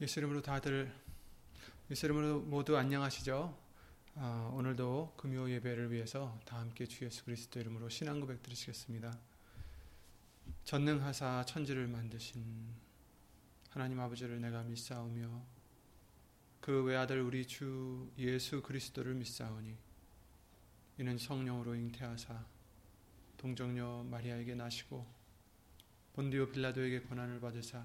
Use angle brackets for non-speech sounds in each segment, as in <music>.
예수 이름으로 다들 예수 이름으로 모두 안녕하시죠? 아, 오늘도 금요 예배를 위해서 다 함께 주 예수 그리스도 이름으로 신앙 고백 드리시겠습니다. 전능하사 천지를 만드신 하나님 아버지를 내가 믿사오며 그 외아들 우리 주 예수 그리스도를 믿사오니 이는 성령으로 잉태하사 동정녀 마리아에게 나시고 본디오 빌라도에게 고난을 받으사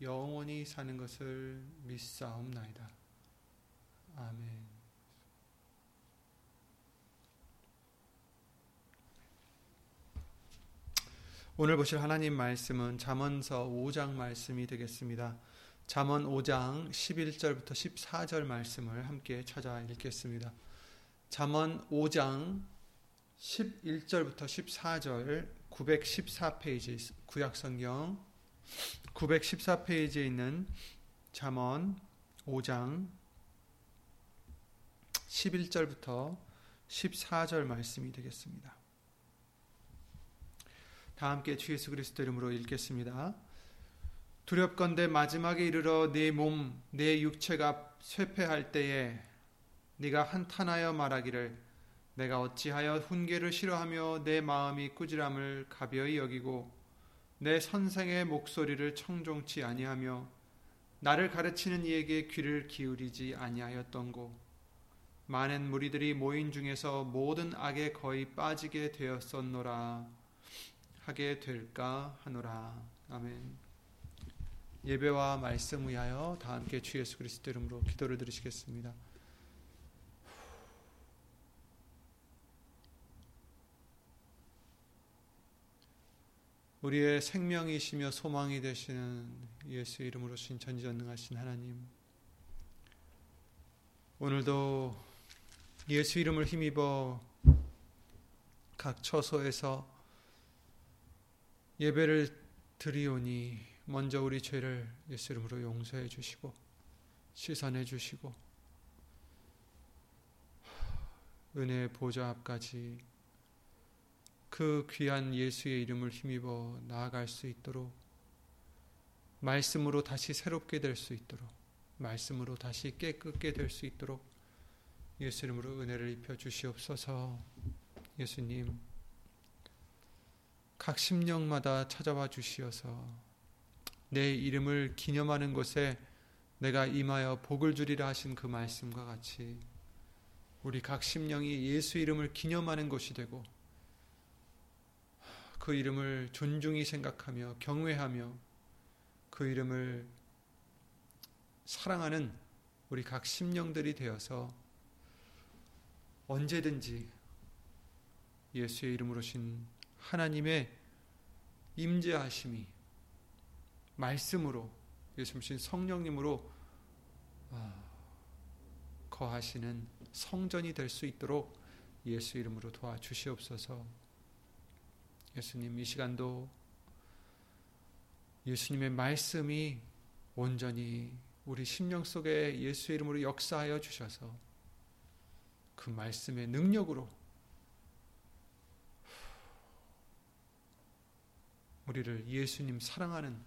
영원히 사는 것을 믿사옵나이다. 아멘. 오늘 보실 하나님 말씀은 잠언서 5장 말씀이 되겠습니다. 잠언 5장 11절부터 14절 말씀을 함께 찾아 읽겠습니다. 잠언 5장 11절부터 14절 914페이지 구약성경 914페이지에 있는 잠언 5장 11절부터 14절 말씀이 되겠습니다. 다 함께 주 예수 그리스도 이름으로 읽겠습니다. 두렵건대 마지막에 이르러 네 몸, 네 육체가 쇠폐할 때에 네가 한탄하여 말하기를 내가 어찌하여 훈계를 싫어하며 내 마음이 꾸지람을 가벼이 여기고 내 선생의 목소리를 청종치 아니하며 나를 가르치는 이에게 귀를 기울이지 아니하였던고. 많은 무리들이 모인 중에서 모든 악에 거의 빠지게 되었었노라. 하게 될까 하노라. 아멘. 예배와 말씀 위하여 다 함께 주 예수 그리스도 이름으로 기도를 드리시겠습니다. 우리의 생명이시며 소망이 되시는 예수 이름으로 신 전지전능하신 하나님 오늘도 예수 이름을 힘입어 각 처소에서 예배를 드리오니 먼저 우리 죄를 예수 이름으로 용서해 주시고 시선해 주시고 은혜의 보좌 앞까지 그 귀한 예수의 이름을 힘입어 나아갈 수 있도록 말씀으로 다시 새롭게 될 수 있도록 말씀으로 다시 깨끗게 될 수 있도록 예수 이름으로 은혜를 입혀 주시옵소서. 예수님 각 심령마다 찾아와 주시어서 내 이름을 기념하는 곳에 내가 임하여 복을 주리라 하신 그 말씀과 같이 우리 각 심령이 예수 이름을 기념하는 곳이 되고 그 이름을 존중히 생각하며 경외하며 그 이름을 사랑하는 우리 각 심령들이 되어서 언제든지 예수의 이름으로 신 하나님의 임재하심이 말씀으로 예수님 성령님으로 아, 거하시는 성전이 될 수 있도록 예수 이름으로 도와주시옵소서. 예수님 이 시간도 예수님의 말씀이 온전히 우리 심령 속에 예수의 이름으로 역사하여 주셔서 그 말씀의 능력으로 우리를 예수님 사랑하는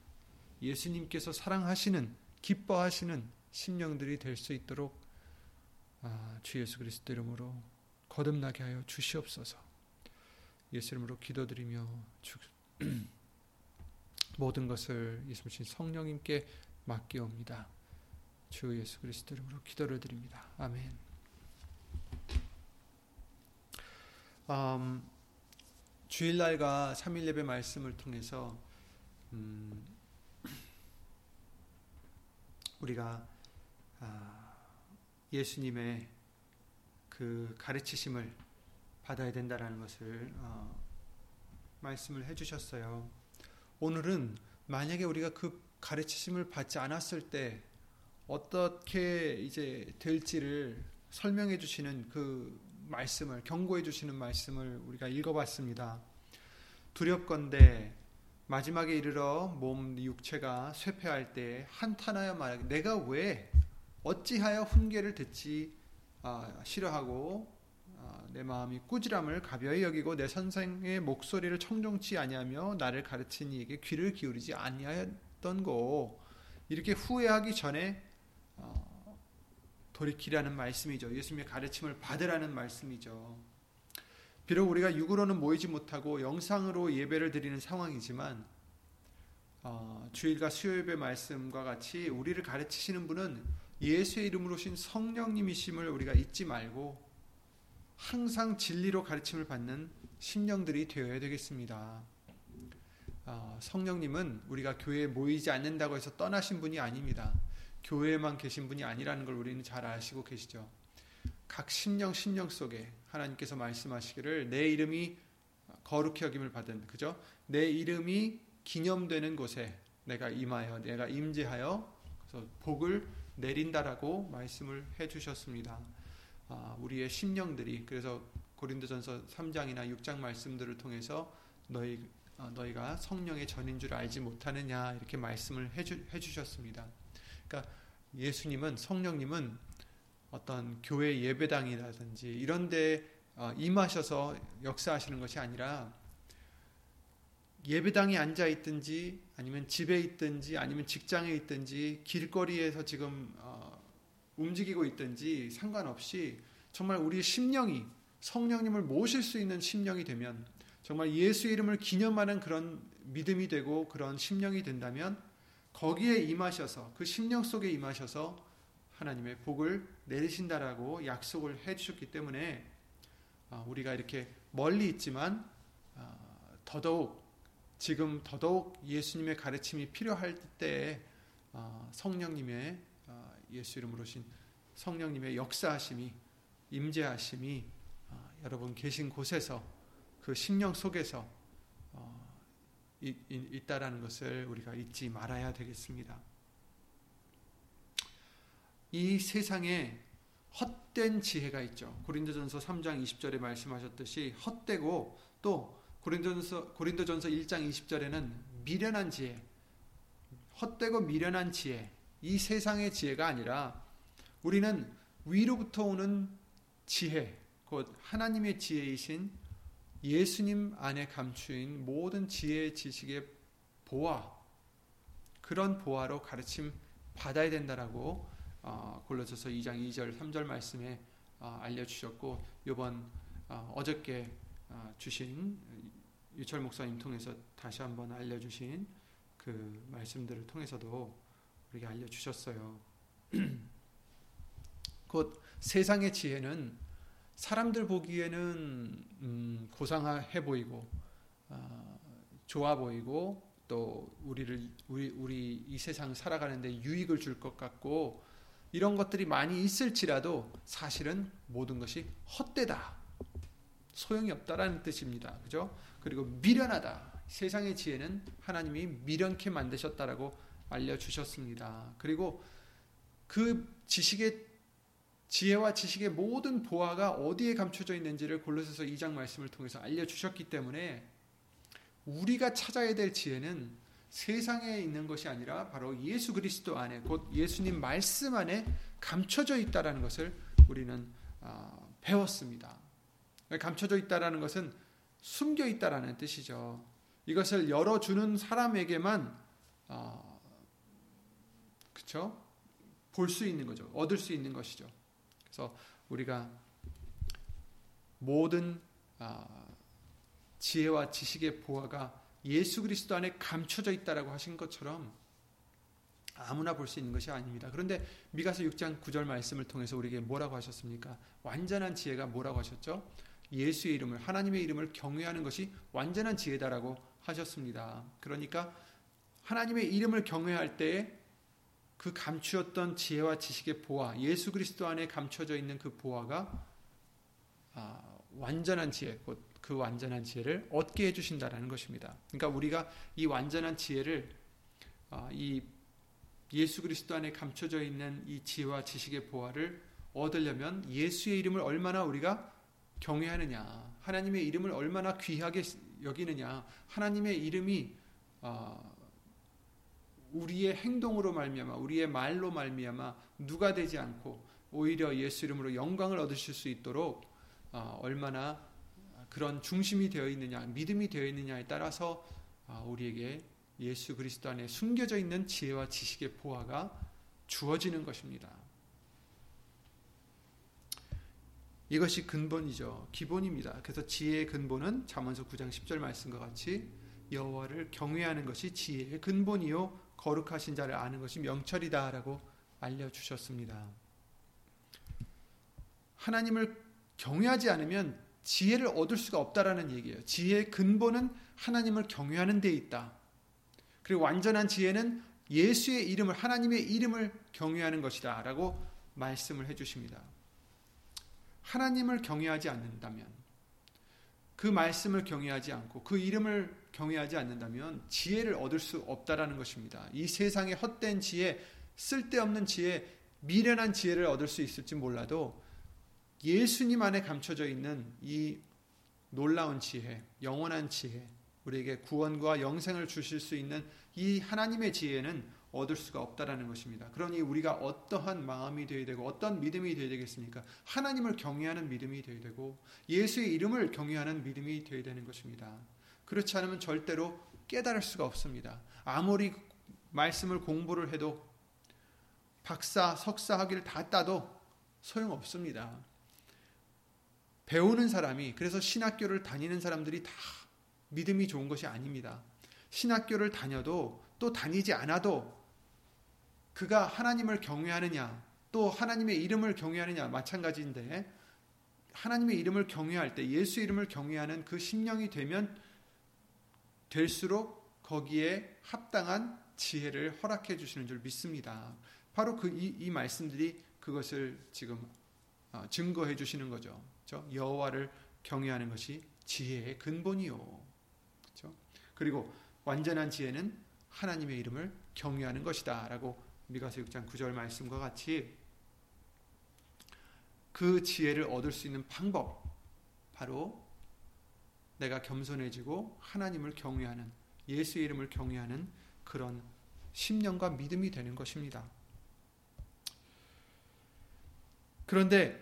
예수님께서 사랑하시는 기뻐하시는 심령들이 될 수 있도록 아, 주 예수 그리스도 이름으로 거듭나게 하여 주시옵소서. 예수 이름으로 기도드리며 <clears throat> 모든 것을 예수님 성령님께 맡기옵니다. 주 예수 그리스도 이름으로 기도를 드립니다. 아멘. 음, 주일날과 3일 예배 말씀을 통해서 음, 우리가 아, 예수님의 그 가르치심을 받아야 된다라는 것을 어, 말씀을 해주셨어요. 오늘은 만약에 우리가 그 가르치심을 받지 않았을 때 어떻게 이제 될지를 설명해 주시는 그 말씀을 경고해 주시는 말씀을 우리가 읽어봤습니다. 두렵건대 마지막에 이르러 몸 육체가 쇠폐할 때 한탄하여 말하기 내가 왜 어찌하여 훈계를 듣지 아, 싫어하고 아, 내 마음이 꾸지람을 가벼이 여기고 내 선생의 목소리를 청종치 아니하며 나를 가르친 이에게 귀를 기울이지 아니하였던 거 이렇게 후회하기 전에 어, 돌이키라는 말씀이죠. 예수님의 가르침을 받으라는 말씀이죠. 비록 우리가 육으로는 모이지 못하고 영상으로 예배를 드리는 상황이지만 어, 주일과 수요일의 말씀과 같이 우리를 가르치시는 분은 예수의 이름으로 오신 성령님이심을 우리가 잊지 말고 항상 진리로 가르침을 받는 심령들이 되어야 되겠습니다. 어, 성령님은 우리가 교회에 모이지 않는다고 해서 떠나신 분이 아닙니다. 교회에만 계신 분이 아니라는 걸 우리는 잘 아시고 계시죠. 각 심령 심령 속에 하나님께서 말씀하시기를 내 이름이 거룩히 여김을 받은 그죠? 내 이름이 기념되는 곳에 내가 임하여 내가 임재하여 그래서 복을 내린다라고 말씀을 해 주셨습니다. 아, 우리의 심령들이 그래서 고린도전서 3장이나 6장 말씀들을 통해서 너희 어, 너희가 성령의 전인 줄 알지 못하느냐 이렇게 말씀을 해, 주, 해 주셨습니다. 그러니까 예수님은 성령님은 어떤 교회 예배당이라든지 이런 데 어, 임하셔서 역사하시는 것이 아니라 예배당에 앉아 있든지 아니면 집에 있든지 아니면 직장에 있든지 길거리에서 지금 어, 움직이고 있든지 상관없이 정말 우리 심령이 성령님을 모실 수 있는 심령이 되면 정말 예수 이름을 기념하는 그런 믿음이 되고 그런 심령이 된다면 거기에 임하셔서 그 심령 속에 임하셔서 하나님의 복을 내리신다라고 약속을 해 주셨기 때문에 어, 우리가 이렇게 멀리 있지만 어, 더더욱 지금 더더욱 예수님의 가르침이 필요할 때 어, 성령님의 예수 이름으로 신 성령님의 역사하심이 임재하심이 여러분 계신 곳에서 그 심령 속에서 있다라는 것을 우리가 잊지 말아야 되겠습니다. 이 세상에 헛된 지혜가 있죠. 고린도전서 3장 20절에 말씀하셨듯이 헛되고 또 고린도전서 고린도전서 1장 20절에는 미련한 지혜, 헛되고 미련한 지혜, 이 세상의 지혜가 아니라 우리는 위로부터 오는 지혜, 곧 하나님의 지혜이신 예수님 안에 감추인 모든 지혜 지식의 보화, 그런 보화로 가르침 받아야 된다라고 어, 골로새서 2장 2절 3절 말씀에 어, 알려주셨고 이번 어, 어저께 어, 주신 유철 목사님 통해서 다시 한번 알려주신 그 말씀들을 통해서도 우리에게 알려주셨어요. <clears throat> 곧 세상의 지혜는 사람들 보기에는 음, 고상해 보이고 어, 좋아 보이고 또 우리를 우리 우리 이 세상 살아가는데 유익을 줄 것 같고 이런 것들이 많이 있을지라도 사실은 모든 것이 헛되다. 소용이 없다라는 뜻입니다. 그죠? 그리고 미련하다. 세상의 지혜는 하나님이 미련케 만드셨다라고 알려 주셨습니다. 그리고 그 지식의 지혜와 지식의 모든 보화가 어디에 감춰져 있는지를 골로새서 2장 말씀을 통해서 알려 주셨기 때문에 우리가 찾아야 될 지혜는 세상에 있는 것이 아니라 바로 예수 그리스도 안에 곧 예수님 말씀 안에 감춰져 있다라는 것을 우리는 어, 배웠습니다. 감춰져 있다라는 것은 숨겨 있다라는 뜻이죠. 이것을 열어주는 사람에게만 어, 그쵸? 볼수 있는 거죠. 얻을 수 있는 것이죠. 그래서 우리가 모든 어, 지혜와 지식의 보화가 예수 그리스도 안에 감춰져 있다라고 하신 것처럼 아무나 볼 수 있는 것이 아닙니다. 그런데 미가서 6장 9절 말씀을 통해서 우리에게 뭐라고 하셨습니까? 완전한 지혜가 뭐라고 하셨죠? 예수의 이름을 하나님의 이름을 경외하는 것이 완전한 지혜다라고 하셨습니다. 그러니까 하나님의 이름을 경외할 때 그 감추었던 지혜와 지식의 보화, 예수 그리스도 안에 감춰져 있는 그 보화가 아, 완전한 지혜, 곧 그 완전한 지혜를 얻게 해주신다라는 것입니다. 그러니까 우리가 이 완전한 지혜를 아, 이 예수 그리스도 안에 감춰져 있는 이 지혜와 지식의 보화를 얻으려면 예수의 이름을 얼마나 우리가 경외하느냐, 하나님의 이름을 얼마나 귀하게 여기느냐, 하나님의 이름이 어, 우리의 행동으로 말미암아, 우리의 말로 말미암아 누가 되지 않고 오히려 예수 이름으로 영광을 얻으실 수 있도록 어, 얼마나 그런 중심이 되어 있느냐, 믿음이 되어 있느냐에 따라서 어, 우리에게 예수 그리스도 안에 숨겨져 있는 지혜와 지식의 보화가 주어지는 것입니다. 이것이 근본이죠. 기본입니다. 그래서 지혜의 근본은 잠언서 9장 10절 말씀과 같이 여호와를 경외하는 것이 지혜의 근본이요 거룩하신 자를 아는 것이 명철이다라고 알려 주셨습니다. 하나님을 경외하지 않으면 지혜를 얻을 수가 없다라는 얘기예요. 지혜의 근본은 하나님을 경외하는 데 있다. 그리고 완전한 지혜는 예수의 이름을 하나님의 이름을 경외하는 것이다라고 말씀을 해 주십니다. 하나님을 경외하지 않는다면 그 말씀을 경외하지 않고 그 이름을 경외하지 않는다면 지혜를 얻을 수 없다라는 것입니다. 이 세상의 헛된 지혜, 쓸데없는 지혜, 미련한 지혜를 얻을 수 있을지 몰라도 예수님 안에 감춰져 있는 이 놀라운 지혜, 영원한 지혜, 우리에게 구원과 영생을 주실 수 있는 이 하나님의 지혜는 얻을 수가 없다라는 것입니다. 그러니 우리가 어떠한 마음이 되어야 되고 어떤 믿음이 되어야 되겠습니까? 하나님을 경외하는 믿음이 되어야 되고 예수의 이름을 경외하는 믿음이 되어야 되는 것입니다. 그렇지 않으면 절대로 깨달을 수가 없습니다. 아무리 말씀을 공부를 해도 박사, 석사 학위를 다 따도 소용없습니다. 배우는 사람이 그래서 신학교를 다니는 사람들이 다 믿음이 좋은 것이 아닙니다. 신학교를 다녀도 또 다니지 않아도 그가 하나님을 경외하느냐, 또 하나님의 이름을 경외하느냐 마찬가지인데 하나님의 이름을 경외할 때 예수 이름을 경외하는 그 심령이 되면 될수록 거기에 합당한 지혜를 허락해 주시는 줄 믿습니다. 바로 그 이 이 말씀들이 그것을 지금 어, 증거해 주시는 거죠. 그렇죠? 여호와를 경외하는 것이 지혜의 근본이요. 그렇죠? 그리고 완전한 지혜는 하나님의 이름을 경외하는 것이다라고 미가서 6장 9절 말씀과 같이 그 지혜를 얻을 수 있는 방법 바로 내가 겸손해지고 하나님을 경외하는 예수의 이름을 경외하는 그런 심령과 믿음이 되는 것입니다. 그런데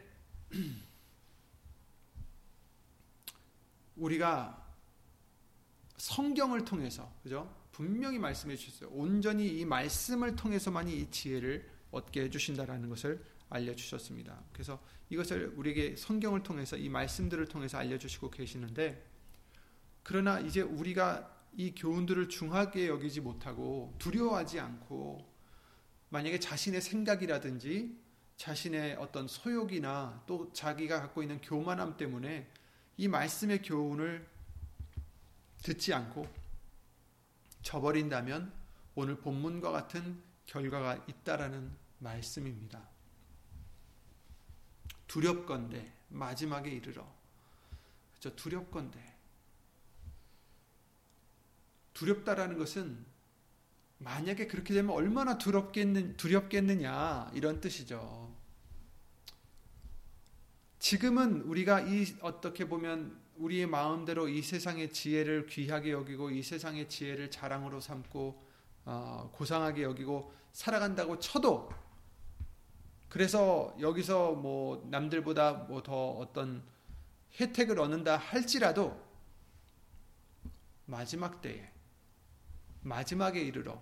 <clears throat> 우리가 성경을 통해서 그죠? 분명히 말씀해 주셨어요. 온전히 이 말씀을 통해서만이 이 지혜를 얻게 해 주신다라는 것을 알려 주셨습니다. 그래서 이것을 우리에게 성경을 통해서 이 말씀들을 통해서 알려 주시고 계시는데 그러나 이제 우리가 이 교훈들을 중하게 여기지 못하고 두려워하지 않고 만약에 자신의 생각이라든지 자신의 어떤 소욕이나 또 자기가 갖고 있는 교만함 때문에 이 말씀의 교훈을 듣지 않고 저버린다면 오늘 본문과 같은 결과가 있다라는 말씀입니다. 두렵건대 마지막에 이르러 그렇죠? 두렵건대 두렵다라는 것은 만약에 그렇게 되면 얼마나 두렵겠느, 두렵겠느냐 이런 뜻이죠. 지금은 우리가 이 어떻게 보면 우리의 마음대로 이 세상의 지혜를 귀하게 여기고 이 세상의 지혜를 자랑으로 삼고 어, 고상하게 여기고 살아간다고 쳐도 그래서 여기서 뭐 남들보다 뭐 더 어떤 혜택을 얻는다 할지라도 마지막 때에 마지막에 이르러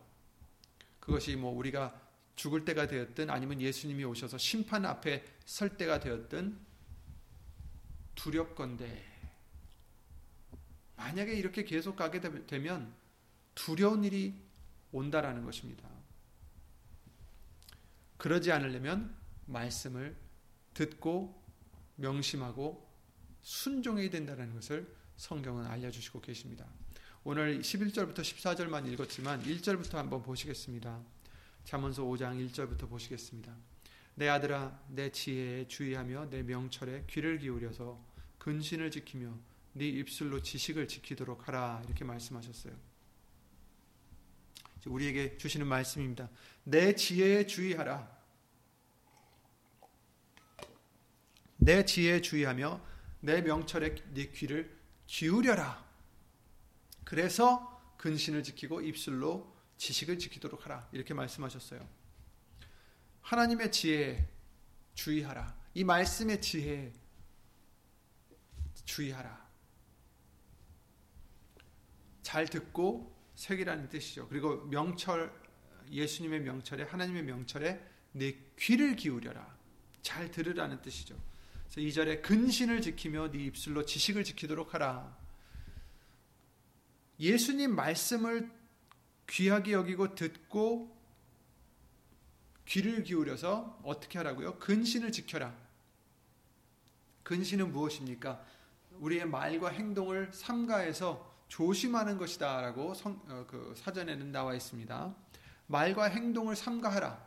그것이 뭐 우리가 죽을 때가 되었든 아니면 예수님이 오셔서 심판 앞에 설 때가 되었든 두렵건대 만약에 이렇게 계속 가게 되면 두려운 일이 온다라는 것입니다. 그러지 않으려면 말씀을 듣고 명심하고 순종해야 된다는 것을 성경은 알려주시고 계십니다. 오늘 11절부터 14절만 읽었지만 1절부터 한번 보시겠습니다. 잠언서 5장 1절부터 보시겠습니다. 내 아들아 내 지혜에 주의하며 내 명철에 귀를 기울여서 근신을 지키며 네 입술로 지식을 지키도록 하라 이렇게 말씀하셨어요. 우리에게 주시는 말씀입니다. 내 지혜에 주의하라. 내 지혜에 주의하며 내 명철에 네 귀를 기울여라. 그래서 근신을 지키고 입술로 지식을 지키도록 하라. 이렇게 말씀하셨어요. 하나님의 지혜에 주의하라. 이 말씀의 지혜에 주의하라. 잘 듣고 새기라는 뜻이죠. 그리고 명철 예수님의 명철에 하나님의 명철에 내 귀를 기울여라. 잘 들으라는 뜻이죠. 그래서 2절에 근신을 지키며 네 입술로 지식을 지키도록 하라. 예수님 말씀을 귀하게 여기고 듣고 귀를 기울여서 어떻게 하라고요? 근신을 지켜라. 근신은 무엇입니까? 우리의 말과 행동을 삼가해서 조심하는 것이다 라고 성, 어, 그 사전에는 나와 있습니다. 말과 행동을 삼가하라.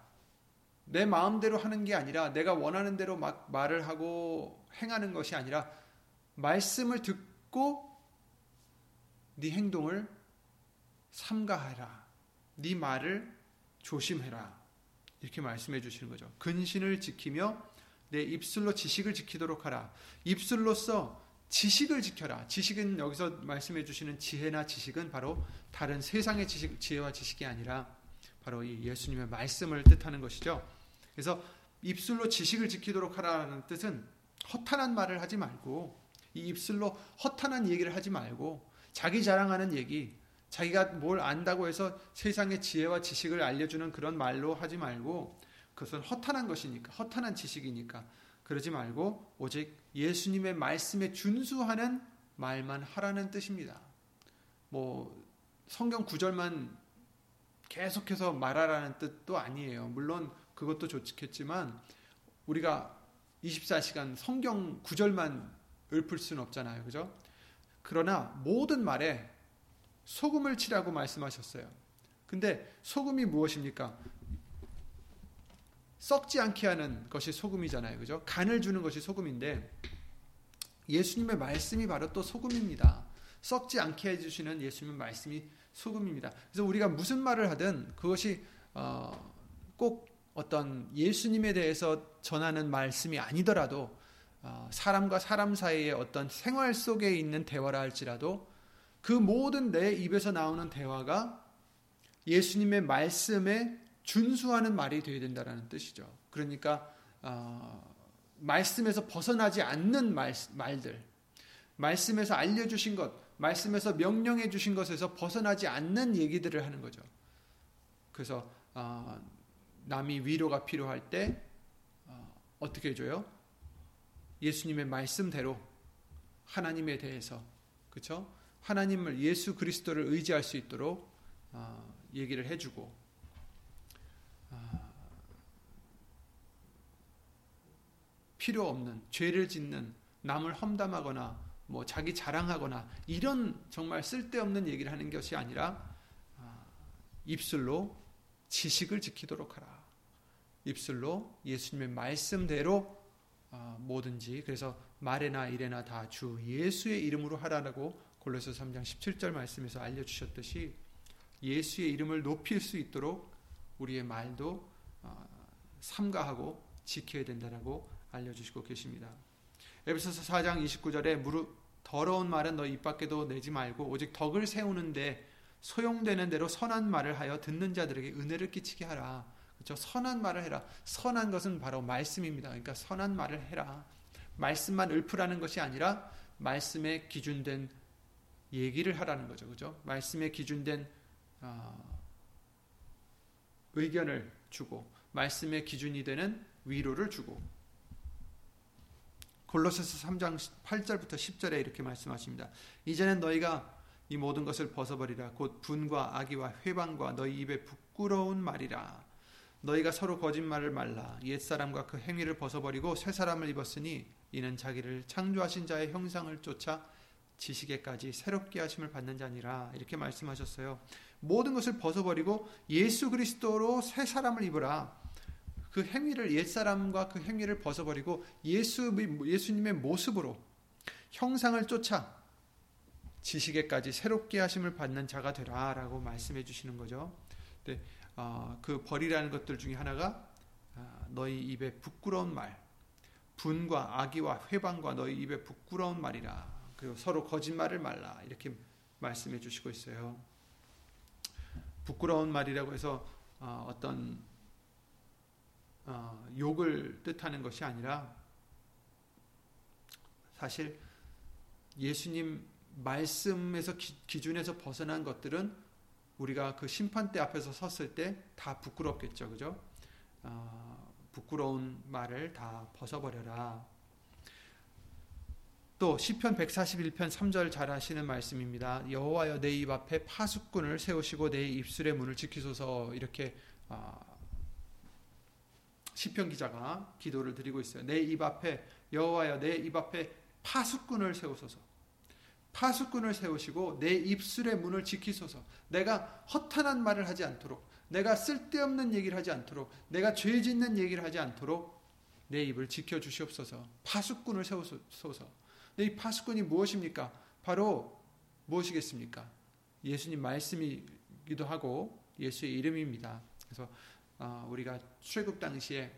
내 마음대로 하는 게 아니라 내가 원하는 대로 막 말을 하고 행하는 것이 아니라 말씀을 듣고 네 행동을 삼가하라. 네 말을 조심해라. 이렇게 말씀해 주시는 거죠. 근신을 지키며 내 입술로 지식을 지키도록 하라. 입술로서 지식을 지켜라. 지식은 여기서 말씀해 주시는 지혜나 지식은 바로 다른 세상의 지식, 지혜와 지식이 아니라 바로 이 예수님의 말씀을 뜻하는 것이죠. 그래서 입술로 지식을 지키도록 하라는 뜻은 허탄한 말을 하지 말고 이 입술로 허탄한 얘기를 하지 말고 자기 자랑하는 얘기, 자기가 뭘 안다고 해서 세상의 지혜와 지식을 알려주는 그런 말로 하지 말고 그것은 허탄한 것이니까 허탄한 지식이니까 그러지 말고 오직 예수님의 말씀에 준수하는 말만 하라는 뜻입니다. 뭐 성경 구절만 계속해서 말하라는 뜻도 아니에요. 물론 그것도 좋겠지만 우리가 24시간 성경 구절만 읊을 수는 없잖아요. 그죠? 그러나 모든 말에 소금을 치라고 말씀하셨어요. 근데 소금이 무엇입니까? 썩지 않게 하는 것이 소금이잖아요. 그죠? 간을 주는 것이 소금인데 예수님의 말씀이 바로 또 소금입니다. 썩지 않게 해주시는 예수님의 말씀이 소금입니다. 그래서 우리가 무슨 말을 하든 그것이 어, 꼭 어떤 예수님에 대해서 전하는 말씀이 아니더라도 어, 사람과 사람 사이의 어떤 생활 속에 있는 대화라 할지라도 그 모든 내 입에서 나오는 대화가 예수님의 말씀에 준수하는 말이 되어야 된다는 뜻이죠. 그러니까 어, 말씀에서 벗어나지 않는 말, 말들, 말씀에서 알려주신 것, 말씀에서 명령해 주신 것에서 벗어나지 않는 얘기들을 하는 거죠. 그래서 어, 남이 위로가 필요할 때 어, 떻게 해줘요? 예수님의 말씀대로 하나님에 대해서 그렇죠? 하나님을 예수 그리스도를 의지할 수 있도록 어, 얘기를 해주고 어, 필요 없는 죄를 짓는 남을 험담하거나 뭐 자기 자랑하거나 이런 정말 쓸데없는 얘기를 하는 것이 아니라 어, 입술로 지식을 지키도록 하라. 입술로 예수님의 말씀대로 뭐든지 그래서 말에나 일에나 다 주 예수의 이름으로 하라라고 골로새 3장 17절 말씀에서 알려 주셨듯이 예수의 이름을 높일 수 있도록 우리의 말도 어, 삼가하고 지켜야 된다라고 알려 주시고 계십니다. 에베소서 4장 29절에 무릇 더러운 말은 너 입 밖에도 내지 말고 오직 덕을 세우는데 소용되는 대로 선한 말을 하여 듣는 자들에게 은혜를 끼치게 하라. 그렇죠? 선한 말을 해라. 선한 것은 바로 말씀입니다. 그러니까 선한 말을 해라. 말씀만 읊으라는 것이 아니라 말씀에 기준된 얘기를 하라는 거죠. 그죠? 말씀에 기준된 어, 의견을 주고 말씀의 기준이 되는 위로를 주고 골로새서 3장 8절부터 10절에 이렇게 말씀하십니다. 이제는 너희가 이 모든 것을 벗어버리라 곧 분과 악의와 회방과 너희 입에 부끄러운 말이라 너희가 서로 거짓말을 말라 옛사람과 그 행위를 벗어버리고 새 사람을 입었으니 이는 자기를 창조하신 자의 형상을 쫓아 지식에까지 새롭게 하심을 받는 자니라 이렇게 말씀하셨어요. 모든 것을 벗어버리고 예수 그리스도로 새 사람을 입으라. 그 행위를 옛 사람과 그 행위를 벗어버리고 예수 예수님의 모습으로 형상을 쫓아 지식에까지 새롭게 하심을 받는 자가 되라라고 말씀해 주시는 거죠. 근데 어, 그 벌이라는 것들 중에 하나가 어, 너희 입에 부끄러운 말, 분과 악의와 회방과 너희 입에 부끄러운 말이라. 그리고 서로 거짓말을 말라 이렇게 말씀해 주시고 있어요. 부끄러운 말이라고 해서 어, 어떤 어, 욕을 뜻하는 것이 아니라 사실 예수님 말씀에서 기, 준에서 벗어난 것들은 우리가 그 심판대 앞에서 섰을 때 다 부끄럽겠죠, 그죠? 어, 부끄러운 말을 다 벗어버려라. 또 시편 141편 3절 잘 하시는 말씀입니다. 여호와여 내 입 앞에 파수꾼을 세우시고 내 입술의 문을 지키소서 이렇게 어, 시편 기자가 기도를 드리고 있어요. 내 입 앞에 여호와여 내 입 앞에 파수꾼을 세우소서. 파수꾼을 세우시고 내 입술의 문을 지키소서. 내가 허탄한 말을 하지 않도록, 내가 쓸데없는 얘기를 하지 않도록, 내가 죄 짓는 얘기를 하지 않도록 내 입을 지켜 주시옵소서. 파수꾼을 세우소서. 이 파수꾼이 무엇입니까? 바로 무엇이겠습니까? 예수님 말씀이기도 하고 예수의 이름입니다. 그래서 어, 우리가 출애굽 당시에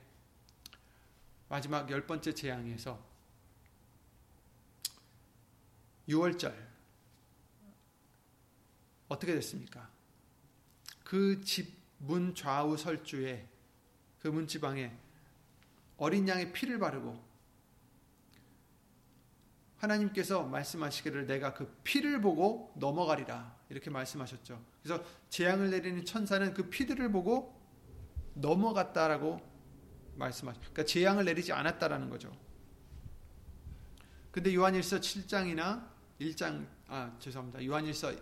마지막 열 번째 재앙에서 6월절 어떻게 됐습니까? 그 집 문 좌우 설주에 그 문지방에 어린 양의 피를 바르고 하나님께서 말씀하시기를 내가 그 피를 보고 넘어가리라 이렇게 말씀하셨죠. 그래서 재앙을 내리는 천사는 그 피들을 보고 넘어갔다라고 말씀하죠. 그러니까 재앙을 내리지 않았다라는 거죠. 근데 요한일서 7장이나 1장 아 죄송합니다. 요한일서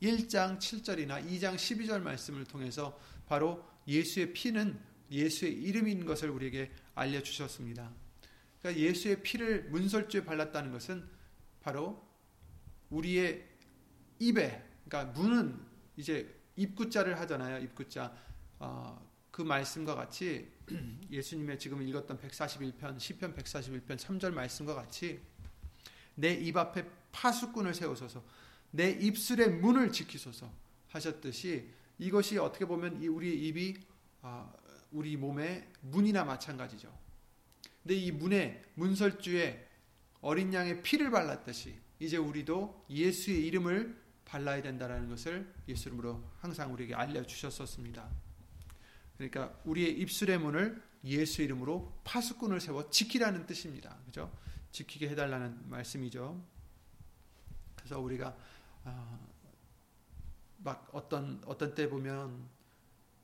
1장 7절이나 2장 12절 말씀을 통해서 바로 예수의 피는 예수의 이름인 것을 우리에게 알려 주셨습니다. 그러니까 예수의 피를 문설주에 발랐다는 것은 바로 우리의 입에 그러니까 문은 이제 입구자를 하잖아요. 입구자. 어, 그 말씀과 같이 <clears throat> 예수님의 지금 읽었던 141편 시편 141편 3절 말씀과 같이 내 입 앞에 파수꾼을 세우소서 내 입술의 문을 지키소서 하셨듯이 이것이 어떻게 보면 우리 입이 아, 우리 몸의 문이나 마찬가지죠. 근데 이 문에 문설주에 어린 양의 피를 발랐듯이 이제 우리도 예수의 이름을 발라야 된다는 것을 예수 이름으로 항상 우리에게 알려 주셨었습니다. 그러니까 우리의 입술의 문을 예수 이름으로 파수꾼을 세워 지키라는 뜻입니다. 그죠? 지키게 해달라는 말씀이죠. 그래서 우리가 어, 막 어떤 어떤 때 보면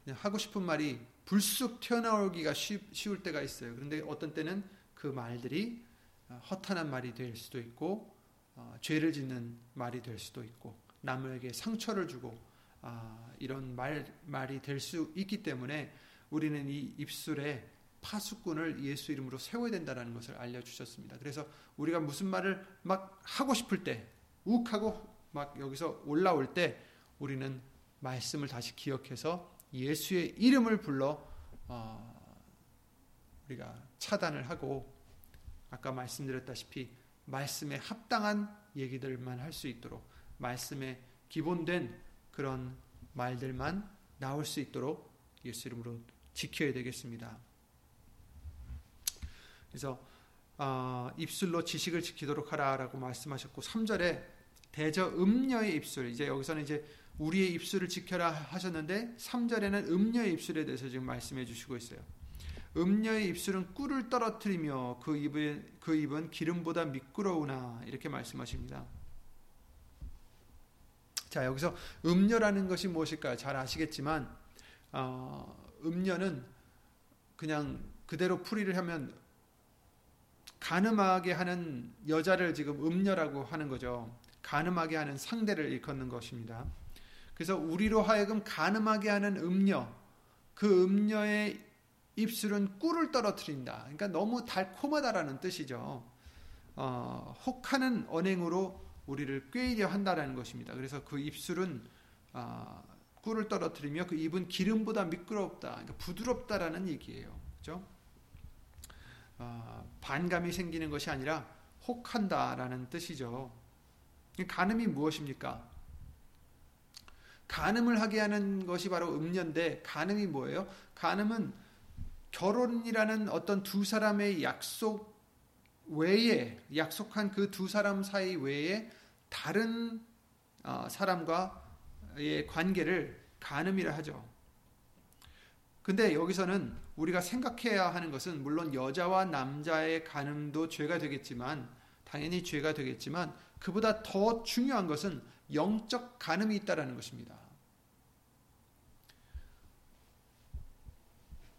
그냥 하고 싶은 말이 불쑥 튀어나오기가 쉬, 울 때가 있어요. 그런데 어떤 때는 그 말들이 어, 허탄한 말이 될 수도 있고 어, 죄를 짓는 말이 될 수도 있고 남에게 상처를 주고 아, 이런 말, 말이 될 수 있기 때문에 우리는 이 입술에 파수꾼을 예수 이름으로 세워야 된다는 것을 알려 주셨습니다. 그래서 우리가 무슨 말을 막 하고 싶을 때, 욱하고 막 여기서 올라올 때 우리는 말씀을 다시 기억해서 예수의 이름을 불러 어, 우리가 차단을 하고 아까 말씀드렸다시피 말씀에 합당한 얘기들만 할 수 있도록 말씀에 기본된 그런 말들만 나올 수 있도록 예수 이름으로 지켜야 되겠습니다. 그래서 어, 입술로 지식을 지키도록 하라라고 말씀하셨고 3절에 대저 음녀의 입술 이제 여기서는 이제 우리의 입술을 지켜라 하셨는데 3절에는 음녀의 입술에 대해서 지금 말씀해 주시고 있어요. 음녀의 입술은 꿀을 떨어뜨리며 그 입은 그 입은 기름보다 미끄러우나 이렇게 말씀하십니다. 자, 여기서 음녀라는 것이 무엇일까요? 잘 아시겠지만, 어, 음녀는 그냥 그대로 풀이를 하면 가늠하게 하는 여자를 지금 음녀라고 하는 거죠. 가늠하게 하는 상대를 일컫는 것입니다. 그래서 우리로 하여금 가늠하게 하는 음녀, 그 음녀의 입술은 꿀을 떨어뜨린다. 그러니까 너무 달콤하다라는 뜻이죠. 어, 혹하는 언행으로 우리를 꾀이려 한다라는 것입니다. 그래서 그 입술은 아, 꿀을 떨어뜨리며 그 입은 기름보다 미끄럽다, 그러니까 부드럽다라는 얘기예요. 그죠? 아, 반감이 생기는 것이 아니라 혹한다라는 뜻이죠. 가늠이 무엇입니까? 간음을 하게 하는 것이 바로 음녀인데 간음이 뭐예요? 간음은 결혼이라는 어떤 두 사람의 약속 외에 약속한 그 두 사람 사이 외에 다른 어, 사람과의 관계를 간음이라 하죠. 근데 여기서는 우리가 생각해야 하는 것은 물론 여자와 남자의 간음도 죄가 되겠지만 당연히 죄가 되겠지만 그보다 더 중요한 것은 영적 간음이 있다라는 것입니다.